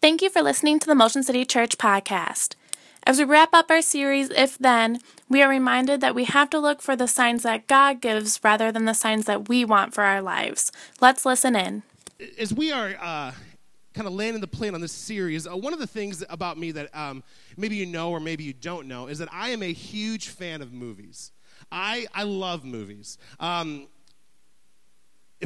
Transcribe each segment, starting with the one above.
Thank you for listening to the Motion City Church podcast. As we wrap up our series, If Then, we are reminded that we have to look for the signs that God gives rather than the signs that we want for our lives. Let's listen in. As we are uh, kind of landing the plane on this series, uh, one of the things about me that um, maybe you know or maybe you don't know is that I am a huge fan of movies. I, I love movies. Um,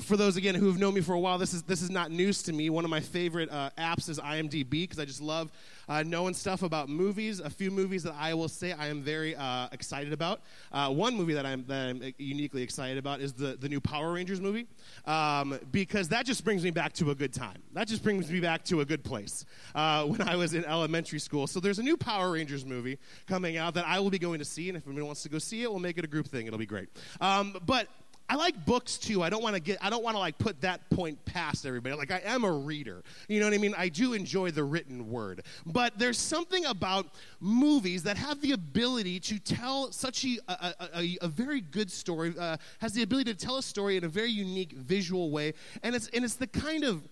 for those again who have known me for a while, this is this is not news to me. One of my favorite uh, apps is IMDb because I just love uh, knowing stuff about movies. A few movies that I will say I am very uh, excited about. Uh, one movie that I'm that I'm uniquely excited about is the the new Power Rangers movie um, because that just brings me back to a good time. That just brings me back to a good place uh, when I was in elementary school. So there's a new Power Rangers movie coming out that I will be going to see, and if anyone wants to go see it, we'll make it a group thing. It'll be great. Um, but I like books too. I don't want to get I don't want to like put that point past everybody. Like I am a reader. You know what I mean? I do enjoy the written word. But there's something about movies that have the ability to tell such a, a, a, a very good story, uh, has the ability to tell a story in a very unique visual way. And it's and it's the kind of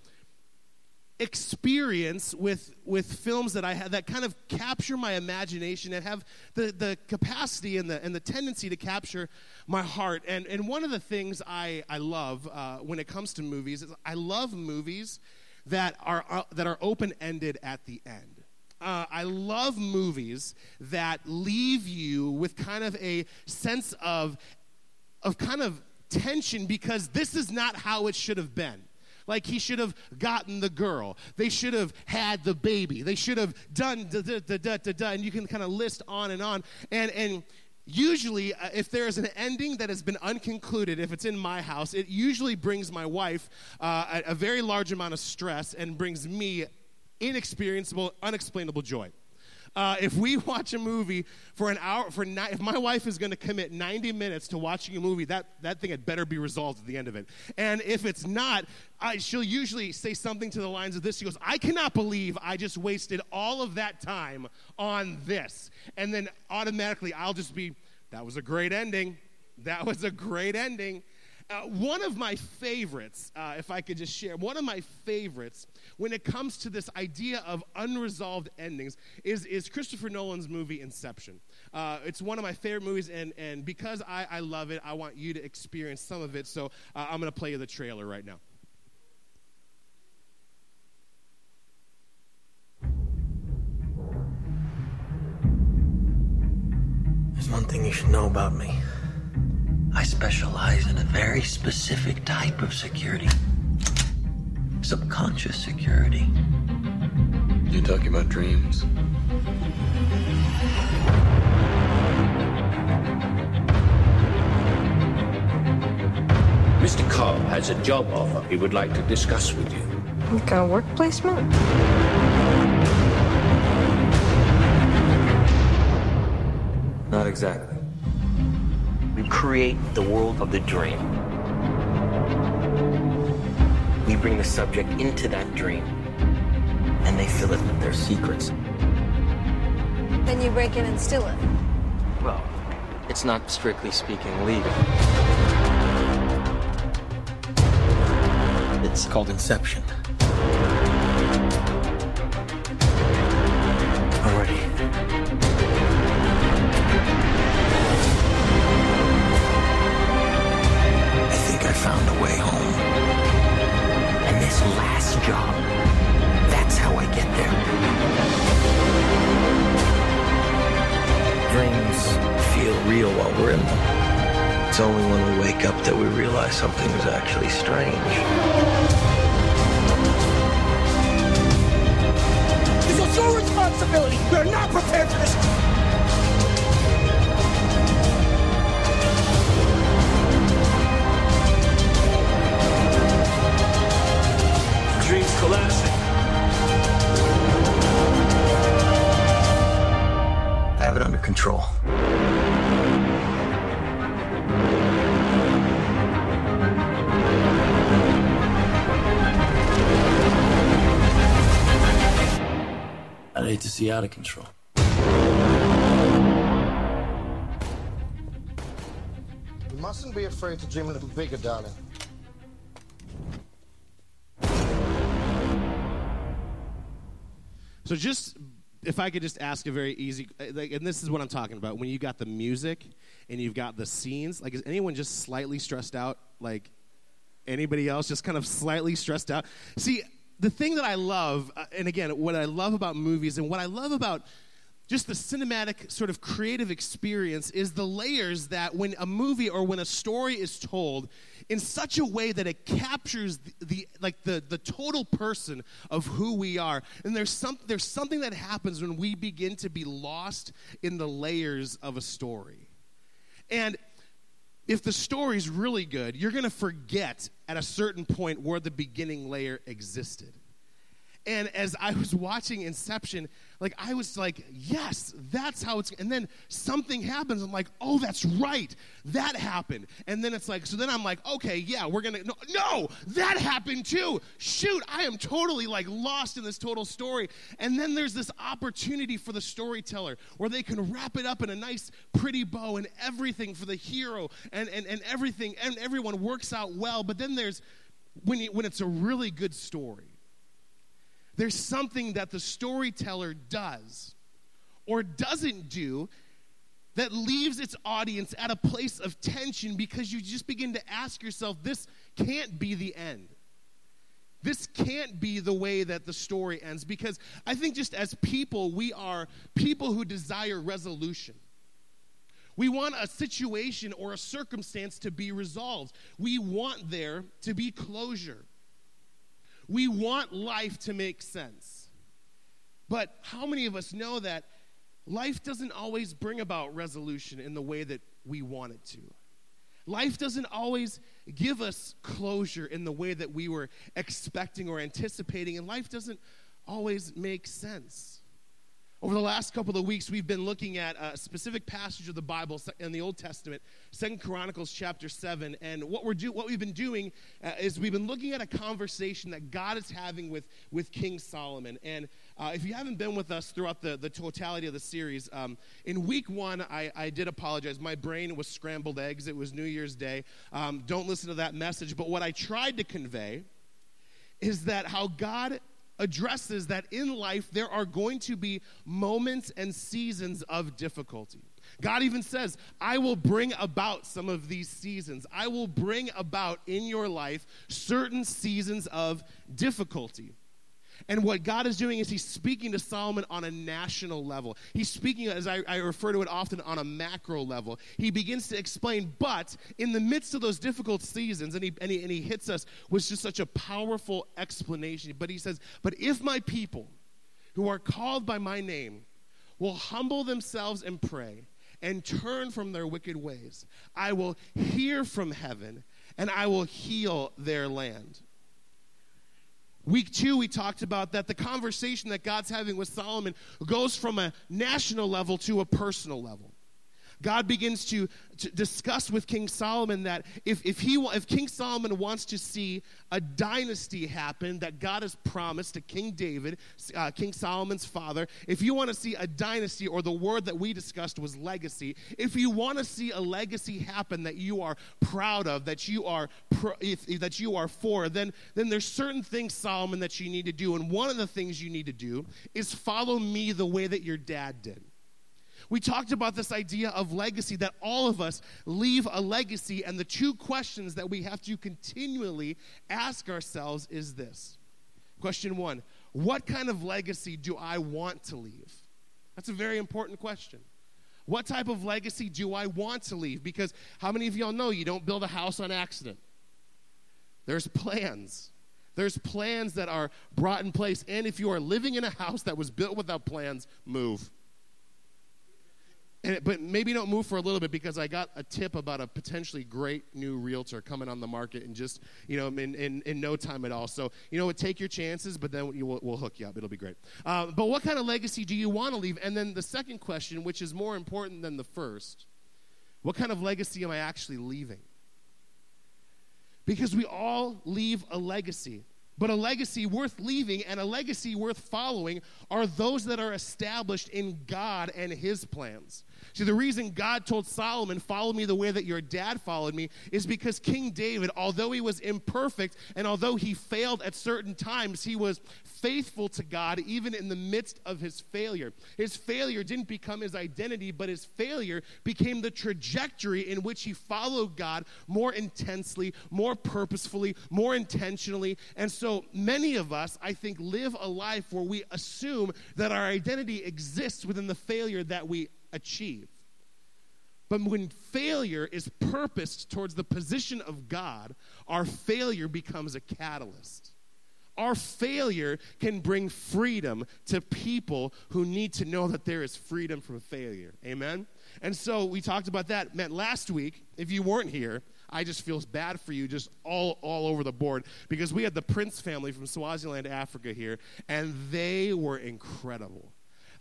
experience with with films that I have that kind of capture my imagination and have the, the capacity and the and the tendency to capture my heart. And and one of the things I I love uh, when it comes to movies is I love movies that are uh, that are open ended at the end. Uh, I love movies that leave you with kind of a sense of of kind of tension because this is not how it should have been. Like he should have gotten the girl. They should have had the baby. They should have done da da da da da da. And you can kind of list on and on. And and usually, uh, if there is an ending that has been unconcluded, if it's in my house, it usually brings my wife uh, a, a very large amount of stress and brings me inexperiencable, unexplainable joy. Uh, if we watch a movie for an hour, for ni- if my wife is going to commit 90 minutes to watching a movie, that, that thing had better be resolved at the end of it. And if it's not, I, she'll usually say something to the lines of this. She goes, I cannot believe I just wasted all of that time on this. And then automatically I'll just be, that was a great ending. That was a great ending. Uh, one of my favorites, uh, if I could just share, one of my favorites when it comes to this idea of unresolved endings is, is Christopher Nolan's movie Inception. Uh, it's one of my favorite movies, and, and because I, I love it, I want you to experience some of it. So uh, I'm going to play you the trailer right now. There's one thing you should know about me. I specialize in a very specific type of security subconscious security. You're talking about dreams? Mr. Cobb has a job offer he would like to discuss with you. Like a work placement? Not exactly. We create the world of the dream. We bring the subject into that dream, and they fill it with their secrets. Then you break in and steal it. Well, it's not strictly speaking legal. It's called Inception. Something is actually strange. Is your responsibility. We're not prepared for this. I'd hate to see out of control. You mustn't be afraid to dream a little bigger, darling. So just if I could just ask a very easy, like, and this is what I'm talking about. When you got the music and you've got the scenes, like is anyone just slightly stressed out? Like anybody else, just kind of slightly stressed out? See, the thing that I love, uh, and again, what I love about movies and what I love about just the cinematic sort of creative experience is the layers that when a movie or when a story is told in such a way that it captures the, the, like the, the total person of who we are. And there's some there's something that happens when we begin to be lost in the layers of a story. And if the story's really good you're going to forget at a certain point where the beginning layer existed and as I was watching Inception, like I was like, yes, that's how it's. And then something happens. I'm like, oh, that's right, that happened. And then it's like, so then I'm like, okay, yeah, we're gonna. No, no that happened too. Shoot, I am totally like lost in this total story. And then there's this opportunity for the storyteller where they can wrap it up in a nice, pretty bow and everything for the hero and and, and everything and everyone works out well. But then there's when you, when it's a really good story there's something that the storyteller does or doesn't do that leaves its audience at a place of tension because you just begin to ask yourself this can't be the end. This can't be the way that the story ends because I think just as people, we are people who desire resolution. We want a situation or a circumstance to be resolved. We want there to be closure. We want life to make sense. But how many of us know that life doesn't always bring about resolution in the way that we want it to? Life doesn't always give us closure in the way that we were expecting or anticipating, and life doesn't always make sense. Over the last couple of weeks, we've been looking at a specific passage of the Bible in the Old Testament, Second Chronicles chapter 7. And what, we're do, what we've been doing uh, is we've been looking at a conversation that God is having with, with King Solomon. And uh, if you haven't been with us throughout the, the totality of the series, um, in week one, I, I did apologize. My brain was scrambled eggs. It was New Year's Day. Um, don't listen to that message. But what I tried to convey is that how God addresses that in life there are going to be moments and seasons of difficulty. God even says, I will bring about some of these seasons. I will bring about in your life certain seasons of difficulty. And what God is doing is He's speaking to Solomon on a national level. He's speaking, as I, I, refer to it often, on a macro level. He begins to explain, but in the midst of those difficult seasons, and he, and he, and he hits us with just such a powerful explanation. But he says, But if my people who are called by my name will humble themselves and pray and turn from their wicked ways, I will hear from heaven and I will heal their land. Week two, we talked about that the conversation that God's having with Solomon goes from a national level to a personal level. God begins to, to, discuss with King Solomon that if, if, he, if King Solomon wants to see a dynasty happen that God has promised to King David, uh, King Solomon's father, if you want to see a dynasty, or the word that we discussed was legacy, if you want to see a legacy happen that you are proud of, that you are, pro, if, that you are for, then, then there's certain things, Solomon, that you need to do. And one of the things you need to do is follow me the way that your dad did. We talked about this idea of legacy, that all of us leave a legacy, and the two questions that we have to continually ask ourselves is this. Question one What kind of legacy do I want to leave? That's a very important question. What type of legacy do I want to leave? Because how many of y'all know you don't build a house on accident? There's plans. There's plans that are brought in place. And if you are living in a house that was built without plans, move. And, but maybe don't move for a little bit because I got a tip about a potentially great new realtor coming on the market in just, you know, in, in, in no time at all. So, you know take your chances, but then we'll, we'll hook you up. It'll be great. Uh, but what kind of legacy do you want to leave? And then the second question, which is more important than the first, what kind of legacy am I actually leaving? Because we all leave a legacy. But a legacy worth leaving and a legacy worth following are those that are established in God and His plans. See, the reason God told Solomon, Follow me the way that your dad followed me, is because King David, although he was imperfect and although he failed at certain times, he was faithful to God even in the midst of his failure. His failure didn't become his identity, but his failure became the trajectory in which he followed God more intensely, more purposefully, more intentionally. And so many of us, I think, live a life where we assume that our identity exists within the failure that we achieve. But when failure is purposed towards the position of God, our failure becomes a catalyst. Our failure can bring freedom to people who need to know that there is freedom from failure. Amen? And so we talked about that. Man, last week, if you weren't here, I just feel bad for you just all, all over the board because we had the Prince family from Swaziland, Africa here, and they were incredible.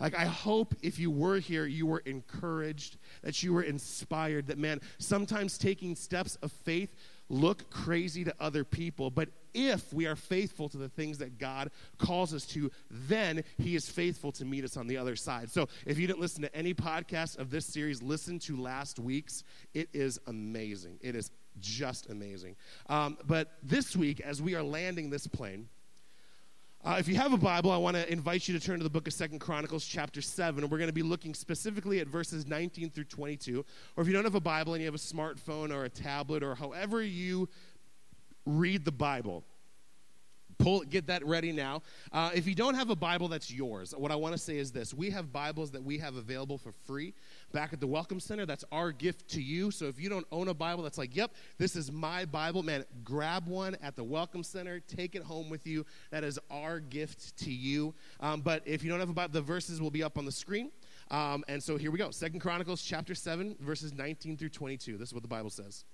Like, I hope if you were here, you were encouraged, that you were inspired, that, man, sometimes taking steps of faith look crazy to other people, but if we are faithful to the things that God calls us to, then He is faithful to meet us on the other side. So if you didn't listen to any podcast of this series, listen to last week's. It is amazing. It is just amazing. Um, but this week, as we are landing this plane, uh, if you have a Bible, I want to invite you to turn to the book of Second Chronicles, chapter 7, and we're going to be looking specifically at verses 19 through 22. Or if you don't have a Bible and you have a smartphone or a tablet or however you read the Bible, pull get that ready now. Uh, if you don't have a bible that's yours. What i want to say is this. We have bibles that we have available for free back at the welcome center. That's our gift to you. So if you don't own a bible that's like yep this is my bible man grab one at the welcome center. Take it home with you. That is our gift to you. Um, but if you don't have a bible the verses will be up on the screen. Um, and so here we go. Second chronicles chapter 7 verses 19 through 22 this is what the bible says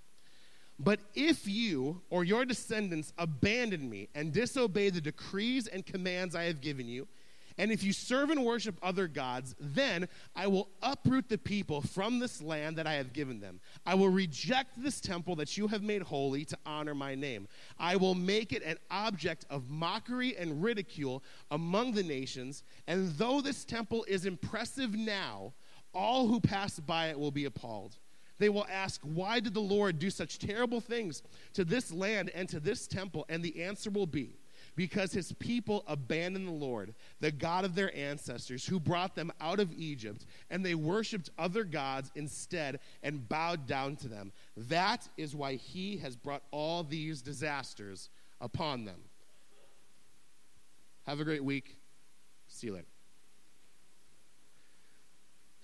but if you or your descendants abandon me and disobey the decrees and commands I have given you, and if you serve and worship other gods, then I will uproot the people from this land that I have given them. I will reject this temple that you have made holy to honor my name. I will make it an object of mockery and ridicule among the nations. And though this temple is impressive now, all who pass by it will be appalled. They will ask, Why did the Lord do such terrible things to this land and to this temple? And the answer will be, Because his people abandoned the Lord, the God of their ancestors, who brought them out of Egypt, and they worshiped other gods instead and bowed down to them. That is why he has brought all these disasters upon them. Have a great week. See you later.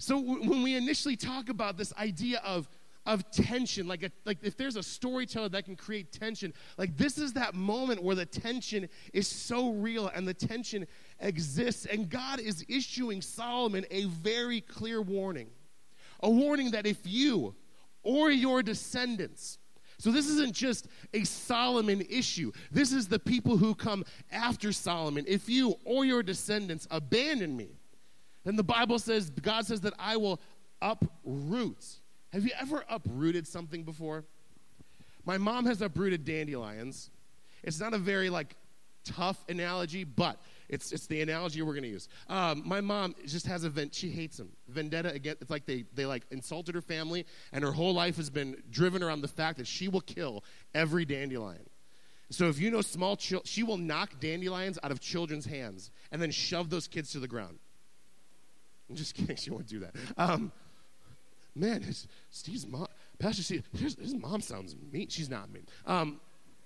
So when we initially talk about this idea of of tension, like a, like if there's a storyteller that can create tension, like this is that moment where the tension is so real and the tension exists, and God is issuing Solomon a very clear warning, a warning that if you or your descendants so, this isn't just a Solomon issue. This is the people who come after Solomon. If you or your descendants abandon me, then the Bible says, God says that I will uproot. Have you ever uprooted something before? My mom has uprooted dandelions. It's not a very like tough analogy, but it's, it's the analogy we're going to use. Um, my mom just has a vent. She hates them. Vendetta again. It's like they, they like insulted her family, and her whole life has been driven around the fact that she will kill every dandelion. So if you know small children, she will knock dandelions out of children's hands and then shove those kids to the ground. I'm just kidding. She won't do that. Um, man, his, Steve's mom, Pastor Steve, his, his, mom sounds mean. She's not mean. Um,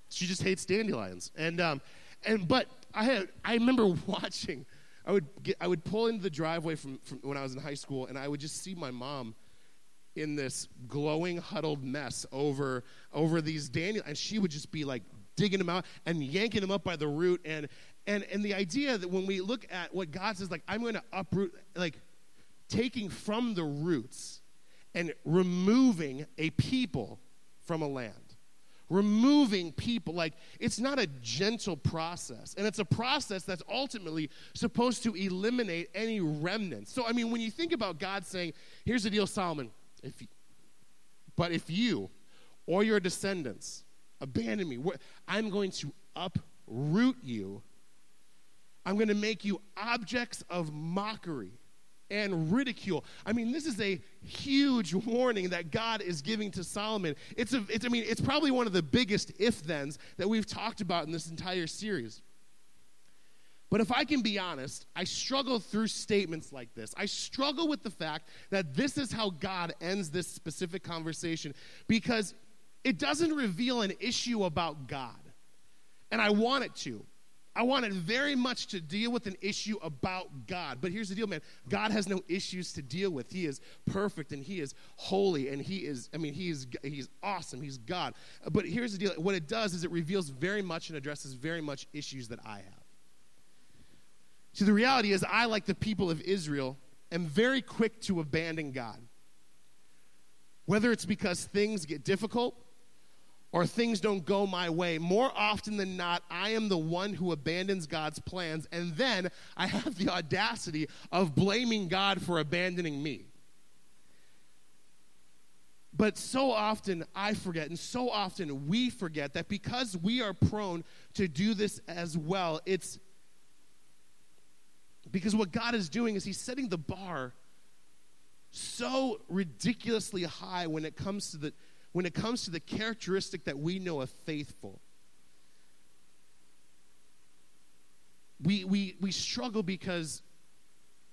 she just hates dandelions. And, um, and but I had, I remember watching. I would get, I would pull into the driveway from, from when I was in high school, and I would just see my mom in this glowing, huddled mess over over these dandelions, and she would just be like digging them out and yanking them up by the root. And and and the idea that when we look at what God says, like I'm going to uproot, like taking from the roots and removing a people from a land. Removing people, like it's not a gentle process. And it's a process that's ultimately supposed to eliminate any remnants. So, I mean, when you think about God saying, here's the deal, Solomon, if you, but if you or your descendants abandon me, I'm going to uproot you. I'm going to make you objects of mockery and ridicule. I mean, this is a huge warning that God is giving to Solomon. It's a, it's, I mean, it's probably one of the biggest if-thens that we've talked about in this entire series. But if I can be honest, I struggle through statements like this. I struggle with the fact that this is how God ends this specific conversation because it doesn't reveal an issue about God. And I want it to. I wanted very much to deal with an issue about God. But here's the deal, man God has no issues to deal with. He is perfect and He is holy and He is, I mean, He is, he's awesome. He's God. But here's the deal what it does is it reveals very much and addresses very much issues that I have. See, the reality is, I, like the people of Israel, am very quick to abandon God. Whether it's because things get difficult or things don't go my way, more often than not, I am the one who abandons God's plans, and then I have the audacity of blaming God for abandoning me. But so often I forget, and so often we forget that because we are prone to do this as well, it's because what God is doing is He's setting the bar so ridiculously high when it comes to the when it comes to the characteristic that we know of faithful. We, we, we struggle because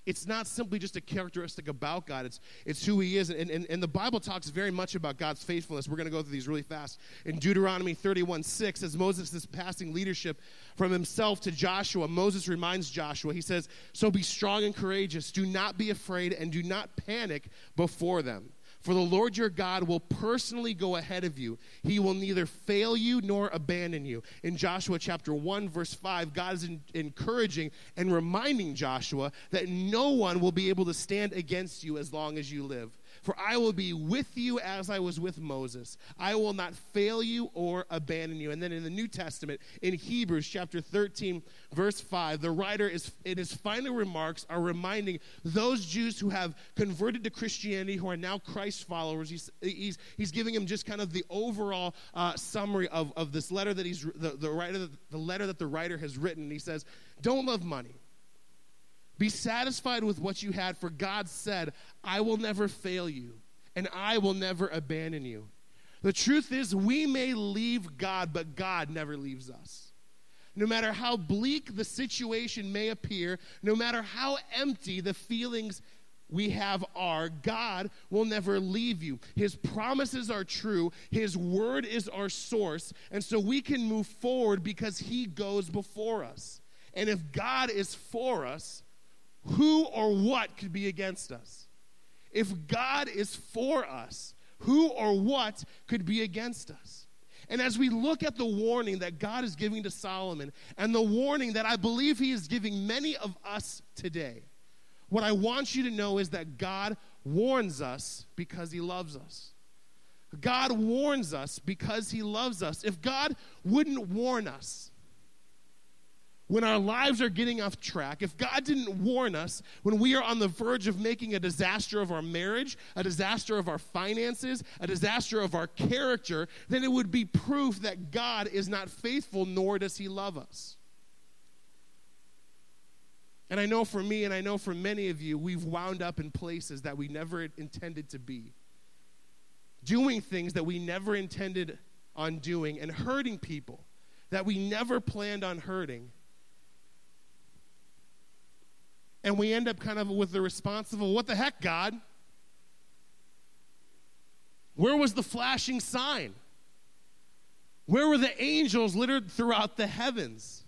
it's not simply just a characteristic about God, it's, it's who He is. And, and, and the Bible talks very much about God's faithfulness. We're going to go through these really fast. In Deuteronomy 31 6, as Moses is passing leadership from himself to Joshua, Moses reminds Joshua, he says, So be strong and courageous. Do not be afraid and do not panic before them. For the Lord your God will personally go ahead of you. He will neither fail you nor abandon you. In Joshua chapter 1, verse 5, God is in, encouraging and reminding Joshua that no one will be able to stand against you as long as you live. For I will be with you as I was with Moses. I will not fail you or abandon you. And then in the New Testament, in Hebrews chapter 13, verse 5, the writer is in his final remarks are reminding those Jews who have converted to Christianity, who are now Christ followers. He's, he's, he's giving them just kind of the overall uh, summary of, of this letter that he's the, the writer the letter that the writer has written. He says, Don't love money be satisfied with what you had, for God said, I will never fail you, and I will never abandon you. The truth is, we may leave God, but God never leaves us. No matter how bleak the situation may appear, no matter how empty the feelings we have are, God will never leave you. His promises are true, His word is our source, and so we can move forward because He goes before us. And if God is for us, who or what could be against us? If God is for us, who or what could be against us? And as we look at the warning that God is giving to Solomon and the warning that I believe he is giving many of us today, what I want you to know is that God warns us because he loves us. God warns us because he loves us. If God wouldn't warn us, when our lives are getting off track, if God didn't warn us when we are on the verge of making a disaster of our marriage, a disaster of our finances, a disaster of our character, then it would be proof that God is not faithful, nor does He love us. And I know for me, and I know for many of you, we've wound up in places that we never intended to be, doing things that we never intended on doing, and hurting people that we never planned on hurting and we end up kind of with the responsible, what the heck, God? Where was the flashing sign? Where were the angels littered throughout the heavens?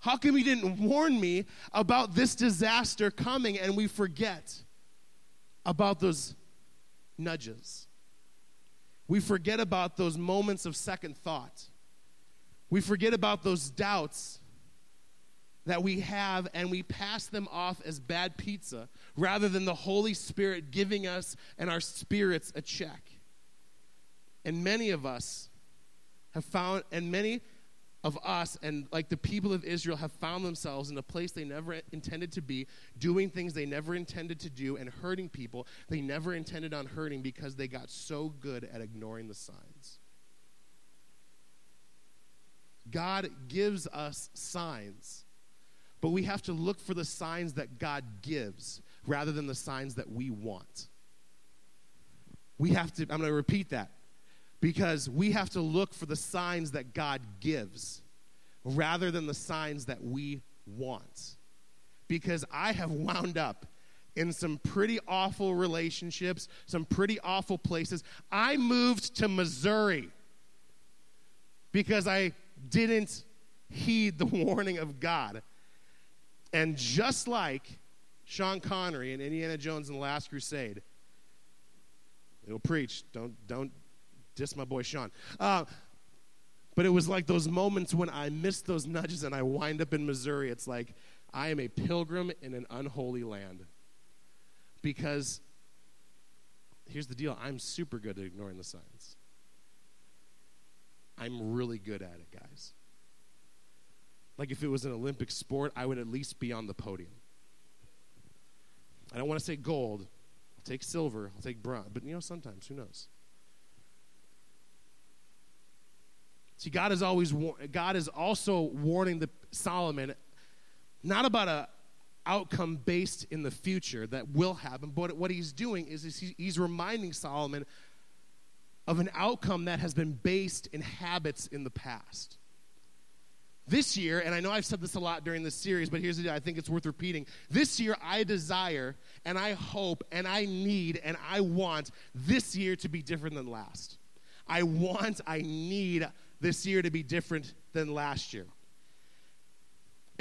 How come you didn't warn me about this disaster coming and we forget about those nudges? We forget about those moments of second thought. We forget about those doubts that we have and we pass them off as bad pizza rather than the Holy Spirit giving us and our spirits a check. And many of us have found, and many of us and like the people of Israel have found themselves in a place they never intended to be, doing things they never intended to do, and hurting people they never intended on hurting because they got so good at ignoring the signs. God gives us signs but we have to look for the signs that God gives. rather than the signs that we want. We have to, I'm going to repeat that because we have to look for the signs that God gives rather than the signs that we want. Because I have wound up in some pretty awful relationships, some pretty awful places. I moved to Missouri because I didn't heed the warning of God. And just like Sean Connery in Indiana Jones and the Last Crusade, it'll preach. Don't don't diss my boy Sean. Uh, but it was like those moments when I missed those nudges and I wind up in Missouri. It's like I am a pilgrim in an unholy land. Because here's the deal I'm super good at ignoring the signs. I'm really good at it, guys. Like if it was an Olympic sport, I would at least be on the podium. I don't want to say gold. I'll take silver. I'll take bronze. But you know, sometimes, who knows? See, God is always God is also warning the Solomon not about a outcome based in the future that will happen, but what he's doing is, is he's reminding Solomon of an outcome that has been based in habits in the past. This year, and I know I've said this a lot during this series, but here's the deal I think it's worth repeating. This year, I desire and I hope and I need and I want this year to be different than last. I want, I need this year to be different than last year.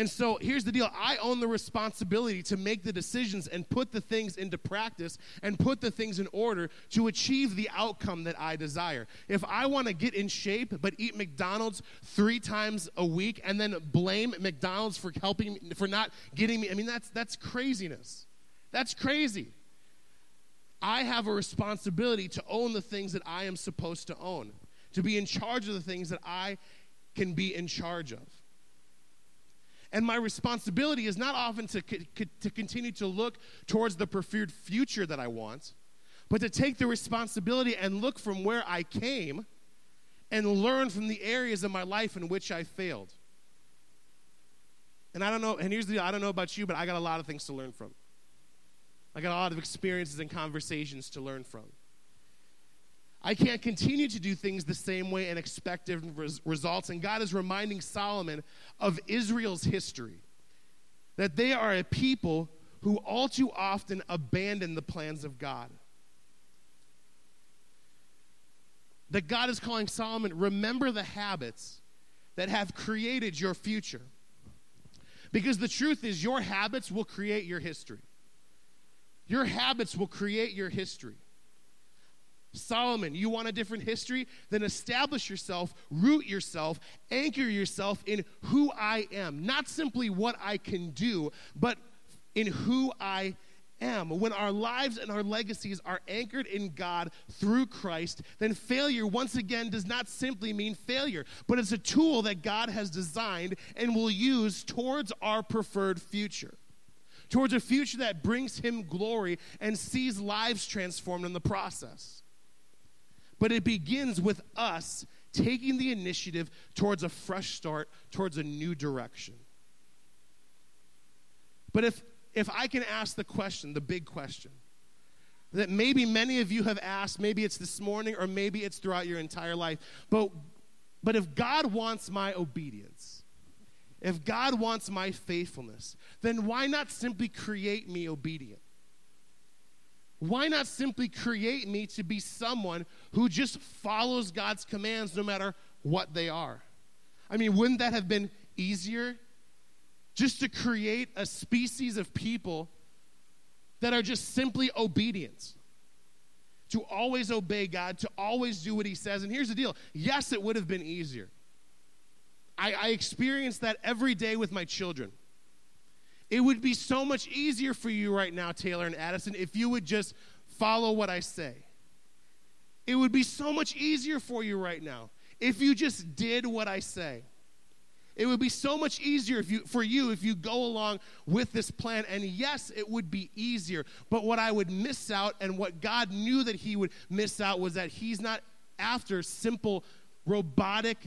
And so here's the deal I own the responsibility to make the decisions and put the things into practice and put the things in order to achieve the outcome that I desire. If I want to get in shape but eat McDonald's three times a week and then blame McDonald's for helping me, for not getting me, I mean, that's, that's craziness. That's crazy. I have a responsibility to own the things that I am supposed to own, to be in charge of the things that I can be in charge of. And my responsibility is not often to, to continue to look towards the preferred future that I want, but to take the responsibility and look from where I came and learn from the areas of my life in which I failed. And I don't know, and here's the I don't know about you, but I got a lot of things to learn from. I got a lot of experiences and conversations to learn from. I can't continue to do things the same way and expect different res- results. And God is reminding Solomon of Israel's history that they are a people who all too often abandon the plans of God. That God is calling Solomon, remember the habits that have created your future. Because the truth is, your habits will create your history. Your habits will create your history. Solomon, you want a different history? Then establish yourself, root yourself, anchor yourself in who I am. Not simply what I can do, but in who I am. When our lives and our legacies are anchored in God through Christ, then failure, once again, does not simply mean failure, but it's a tool that God has designed and will use towards our preferred future. Towards a future that brings Him glory and sees lives transformed in the process but it begins with us taking the initiative towards a fresh start, towards a new direction. But if, if I can ask the question, the big question, that maybe many of you have asked, maybe it's this morning or maybe it's throughout your entire life, but, but if God wants my obedience, if God wants my faithfulness, then why not simply create me obedient? Why not simply create me to be someone who just follows God's commands no matter what they are? I mean, wouldn't that have been easier? Just to create a species of people that are just simply obedient, to always obey God, to always do what He says. And here's the deal yes, it would have been easier. I, I experience that every day with my children. It would be so much easier for you right now, Taylor and Addison, if you would just follow what I say. It would be so much easier for you right now if you just did what I say. It would be so much easier if you, for you if you go along with this plan. And yes, it would be easier. But what I would miss out and what God knew that He would miss out was that He's not after simple, robotic,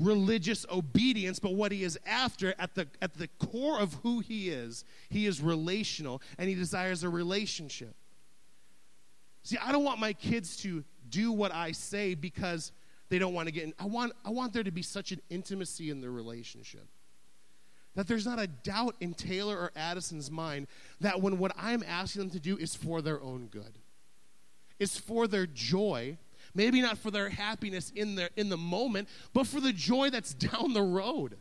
religious obedience, but what he is after at the, at the core of who he is, he is relational and he desires a relationship. See, I don't want my kids to do what I say because they don't want to get in. I want, I want there to be such an intimacy in their relationship that there's not a doubt in Taylor or Addison's mind that when what I'm asking them to do is for their own good, it's for their joy, maybe not for their happiness in, their, in the moment, but for the joy that's down the road.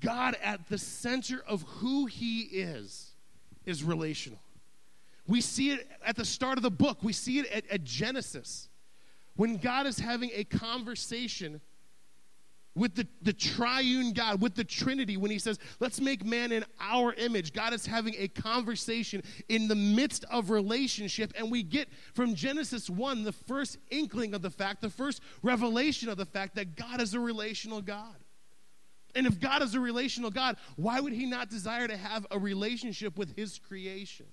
God at the center of who He is is relational. We see it at the start of the book, we see it at, at Genesis. When God is having a conversation with the, the triune God, with the Trinity, when he says, let's make man in our image, God is having a conversation in the midst of relationship. And we get from Genesis 1 the first inkling of the fact, the first revelation of the fact that God is a relational God. And if God is a relational God, why would he not desire to have a relationship with his creation?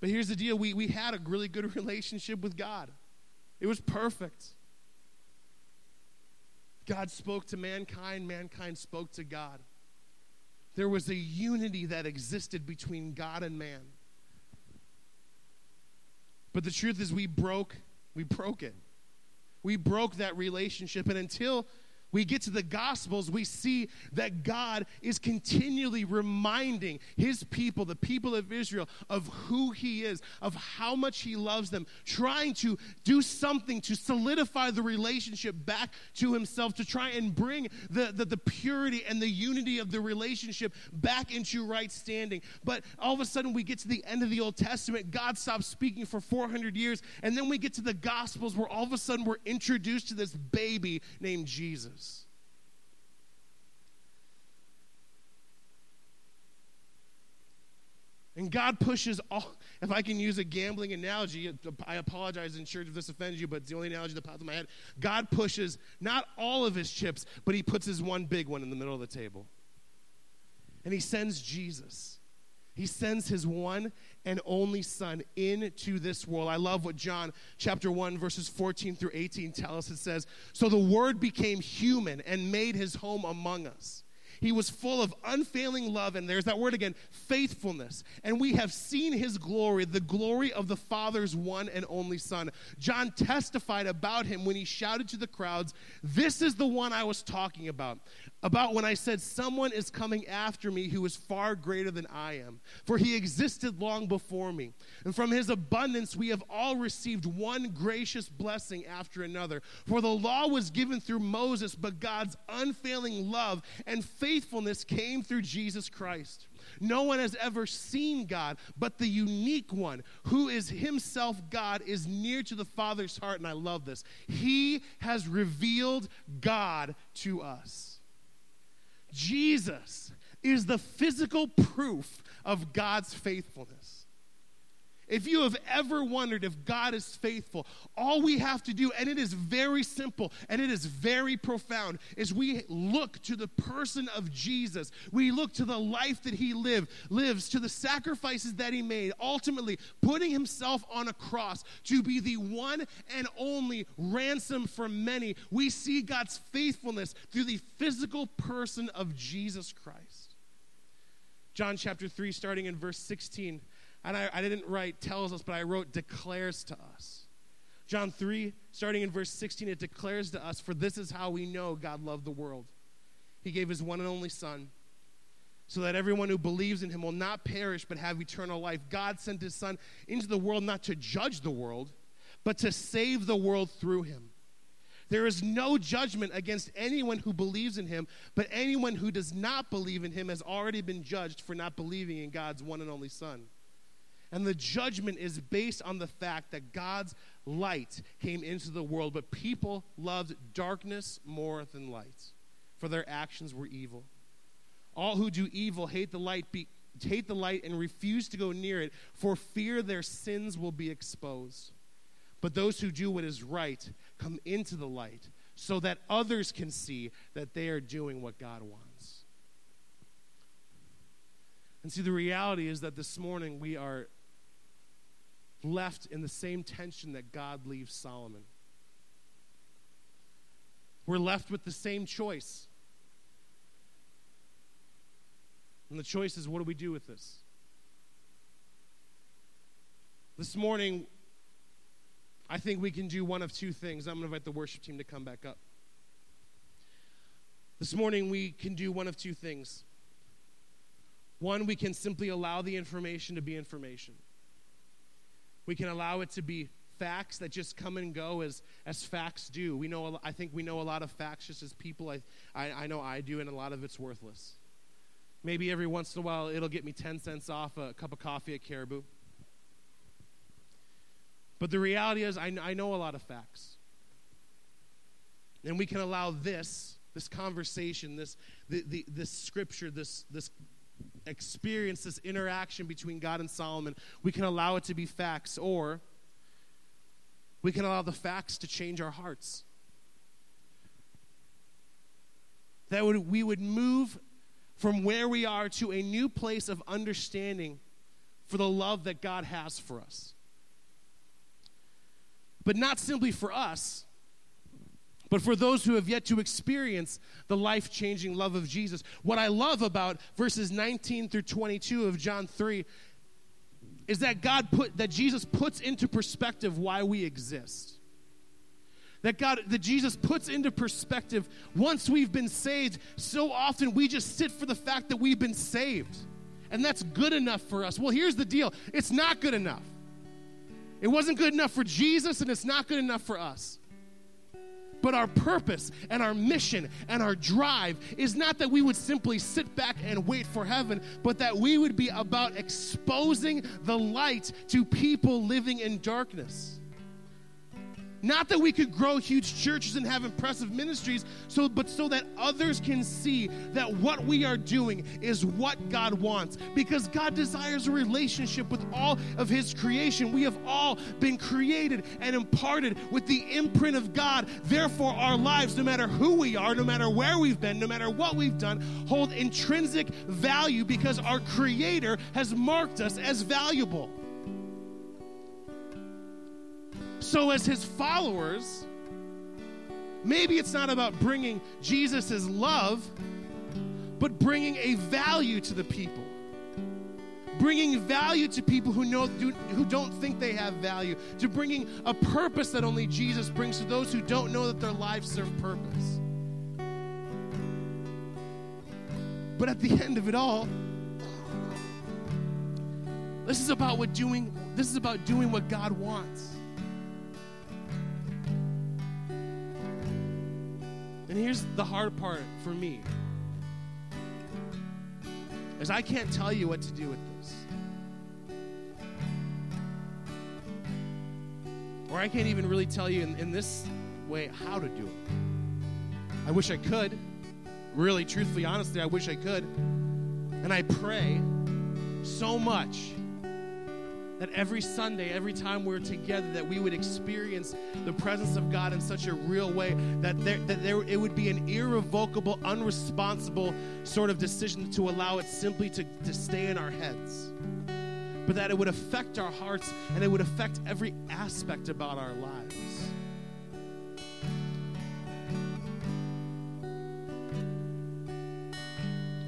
But here's the deal we, we had a really good relationship with God, it was perfect. God spoke to mankind, mankind spoke to God. There was a unity that existed between God and man. But the truth is, we broke, we broke it. We broke that relationship. And until we get to the Gospels, we see that God is continually reminding his people, the people of Israel, of who he is, of how much he loves them, trying to do something to solidify the relationship back to himself, to try and bring the, the, the purity and the unity of the relationship back into right standing. But all of a sudden, we get to the end of the Old Testament, God stops speaking for 400 years, and then we get to the Gospels where all of a sudden we're introduced to this baby named Jesus. And God pushes all, if I can use a gambling analogy, I apologize in church if this offends you, but it's the only analogy that pops in my head. God pushes not all of his chips, but he puts his one big one in the middle of the table. And he sends Jesus. He sends his one and only son into this world. I love what John chapter 1 verses 14 through 18 tell us. It says, "So the word became human and made his home among us." He was full of unfailing love, and there's that word again, faithfulness. And we have seen his glory, the glory of the Father's one and only Son. John testified about him when he shouted to the crowds, This is the one I was talking about. About when I said, Someone is coming after me who is far greater than I am, for he existed long before me. And from his abundance we have all received one gracious blessing after another. For the law was given through Moses, but God's unfailing love and faithfulness came through Jesus Christ. No one has ever seen God, but the unique one, who is himself God, is near to the Father's heart. And I love this. He has revealed God to us. Jesus is the physical proof of God's faithfulness. If you have ever wondered if God is faithful, all we have to do, and it is very simple and it is very profound, is we look to the person of Jesus. We look to the life that he lived, lives, to the sacrifices that he made, ultimately putting himself on a cross to be the one and only ransom for many. We see God's faithfulness through the physical person of Jesus Christ. John chapter 3, starting in verse 16 and I, I didn't write tells us, but I wrote declares to us. John 3, starting in verse 16, it declares to us, For this is how we know God loved the world. He gave his one and only Son, so that everyone who believes in him will not perish but have eternal life. God sent his Son into the world not to judge the world, but to save the world through him. There is no judgment against anyone who believes in him, but anyone who does not believe in him has already been judged for not believing in God's one and only Son. And the judgment is based on the fact that God's light came into the world, but people loved darkness more than light, for their actions were evil. All who do evil hate the light, be, hate the light and refuse to go near it, for fear their sins will be exposed. But those who do what is right come into the light, so that others can see that they are doing what God wants. And see, the reality is that this morning we are left in the same tension that God leaves Solomon. We're left with the same choice. And the choice is what do we do with this? This morning, I think we can do one of two things. I'm going to invite the worship team to come back up. This morning, we can do one of two things. One, we can simply allow the information to be information. We can allow it to be facts that just come and go as, as facts do. We know, I think we know a lot of facts just as people. I, I, I know I do, and a lot of it's worthless. Maybe every once in a while it'll get me 10 cents off a cup of coffee at Caribou. But the reality is, I, I know a lot of facts. And we can allow this, this conversation, this, the, the, this scripture, this, this experience, this interaction between God and Solomon, we can allow it to be facts, or we can allow the facts to change our hearts. That would, we would move from where we are to a new place of understanding for the love that God has for us. But not simply for us, but for those who have yet to experience the life changing love of Jesus. What I love about verses 19 through 22 of John 3 is that God put, that Jesus puts into perspective why we exist. That God, that Jesus puts into perspective once we've been saved, so often we just sit for the fact that we've been saved. And that's good enough for us. Well, here's the deal it's not good enough. It wasn't good enough for Jesus, and it's not good enough for us. But our purpose and our mission and our drive is not that we would simply sit back and wait for heaven, but that we would be about exposing the light to people living in darkness. Not that we could grow huge churches and have impressive ministries, so, but so that others can see that what we are doing is what God wants. Because God desires a relationship with all of His creation. We have all been created and imparted with the imprint of God. Therefore, our lives, no matter who we are, no matter where we've been, no matter what we've done, hold intrinsic value because our Creator has marked us as valuable. So, as his followers, maybe it's not about bringing Jesus' love, but bringing a value to the people. Bringing value to people who, know, who don't think they have value, to bringing a purpose that only Jesus brings to those who don't know that their lives serve purpose. But at the end of it all, this is about what doing this is about doing what God wants. And here's the hard part for me. Is I can't tell you what to do with this. Or I can't even really tell you in, in this way how to do it. I wish I could. Really, truthfully, honestly, I wish I could. And I pray so much that every Sunday, every time we're together, that we would experience the presence of God in such a real way that there, that there it would be an irrevocable, unresponsible sort of decision to allow it simply to, to stay in our heads. But that it would affect our hearts and it would affect every aspect about our lives.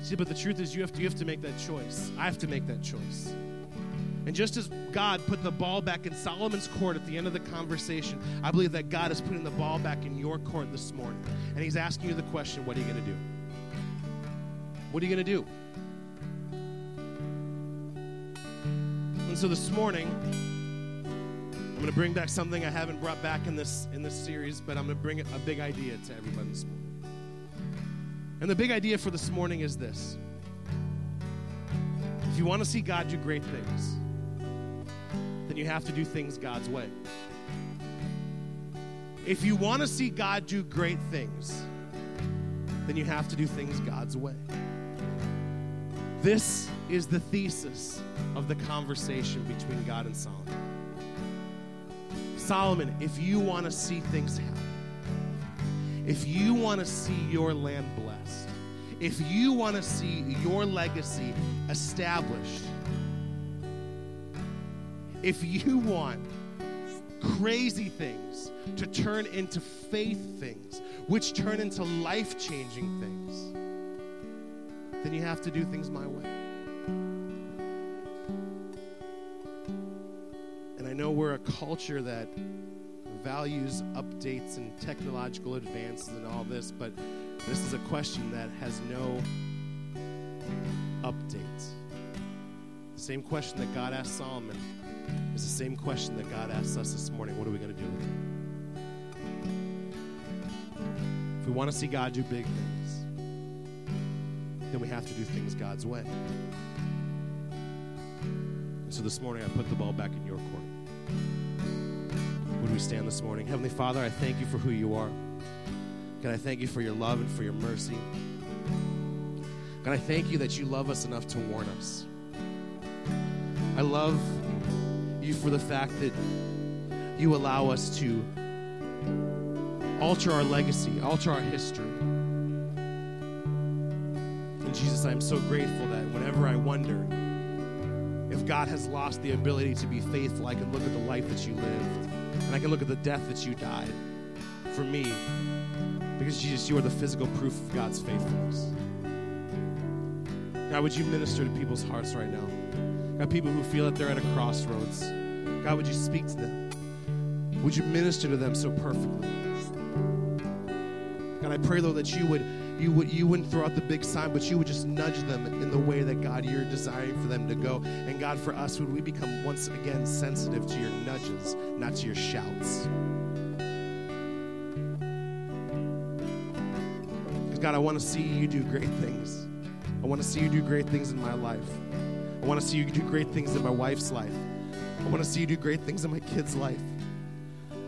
See, but the truth is you have to, you have to make that choice. I have to make that choice. And just as God put the ball back in Solomon's court at the end of the conversation, I believe that God is putting the ball back in your court this morning. And He's asking you the question what are you going to do? What are you going to do? And so this morning, I'm going to bring back something I haven't brought back in this in this series, but I'm going to bring a big idea to everybody this morning. And the big idea for this morning is this. If you want to see God do great things, you have to do things God's way. If you want to see God do great things, then you have to do things God's way. This is the thesis of the conversation between God and Solomon. Solomon, if you want to see things happen, if you want to see your land blessed, if you want to see your legacy established, if you want crazy things to turn into faith things, which turn into life changing things, then you have to do things my way. And I know we're a culture that values updates and technological advances and all this, but this is a question that has no updates. The same question that God asked Solomon is the same question that God asks us this morning. What are we going to do? If we want to see God do big things, then we have to do things God's way. And so this morning, I put the ball back in your court. Would we stand this morning? Heavenly Father, I thank you for who you are. God, I thank you for your love and for your mercy. God, I thank you that you love us enough to warn us. I love you for the fact that you allow us to alter our legacy, alter our history. And Jesus, I am so grateful that whenever I wonder if God has lost the ability to be faithful, I can look at the life that you lived and I can look at the death that you died for me. Because Jesus, you are the physical proof of God's faithfulness. God, would you minister to people's hearts right now? God, people who feel that they're at a crossroads. God, would you speak to them? Would you minister to them so perfectly? God, I pray, Lord, that you would you would you wouldn't throw out the big sign, but you would just nudge them in the way that God you're desiring for them to go. And God, for us, would we become once again sensitive to your nudges, not to your shouts. Because God, I want to see you do great things. I want to see you do great things in my life. I want to see you do great things in my wife's life. I want to see you do great things in my kid's life.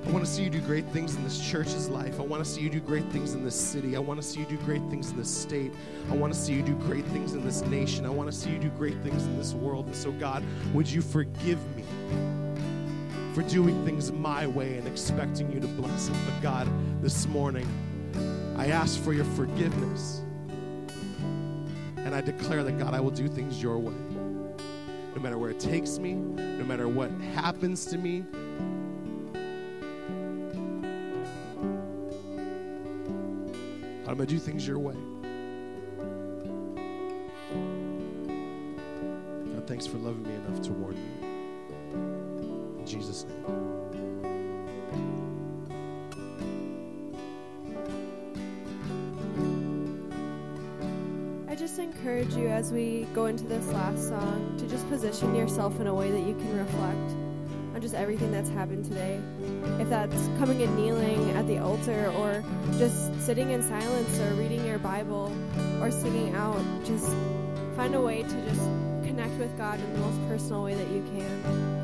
I want to see you do great things in this church's life. I want to see you do great things in this city. I want to see you do great things in this state. I want to see you do great things in this nation. I want to see you do great things in this world. And so, God, would you forgive me for doing things my way and expecting you to bless it? But, God, this morning, I ask for your forgiveness. And I declare that, God, I will do things your way. No matter where it takes me, no matter what happens to me, I'm going to do things your way. God, thanks for loving me enough to warn me. In Jesus' name. Encourage you as we go into this last song to just position yourself in a way that you can reflect on just everything that's happened today. If that's coming and kneeling at the altar or just sitting in silence or reading your Bible or singing out, just find a way to just connect with God in the most personal way that you can.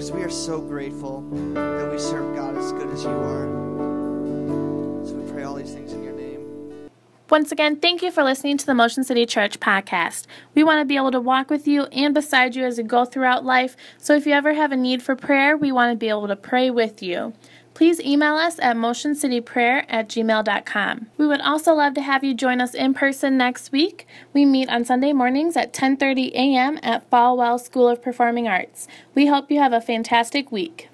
Because we are so grateful that we serve God as good as you are. So we pray all these things in your name. Once again, thank you for listening to the Motion City Church podcast. We want to be able to walk with you and beside you as you go throughout life. So if you ever have a need for prayer, we want to be able to pray with you. Please email us at motioncityprayer at gmail.com. We would also love to have you join us in person next week. We meet on Sunday mornings at 10:30 a.m. at Falwell School of Performing Arts. We hope you have a fantastic week.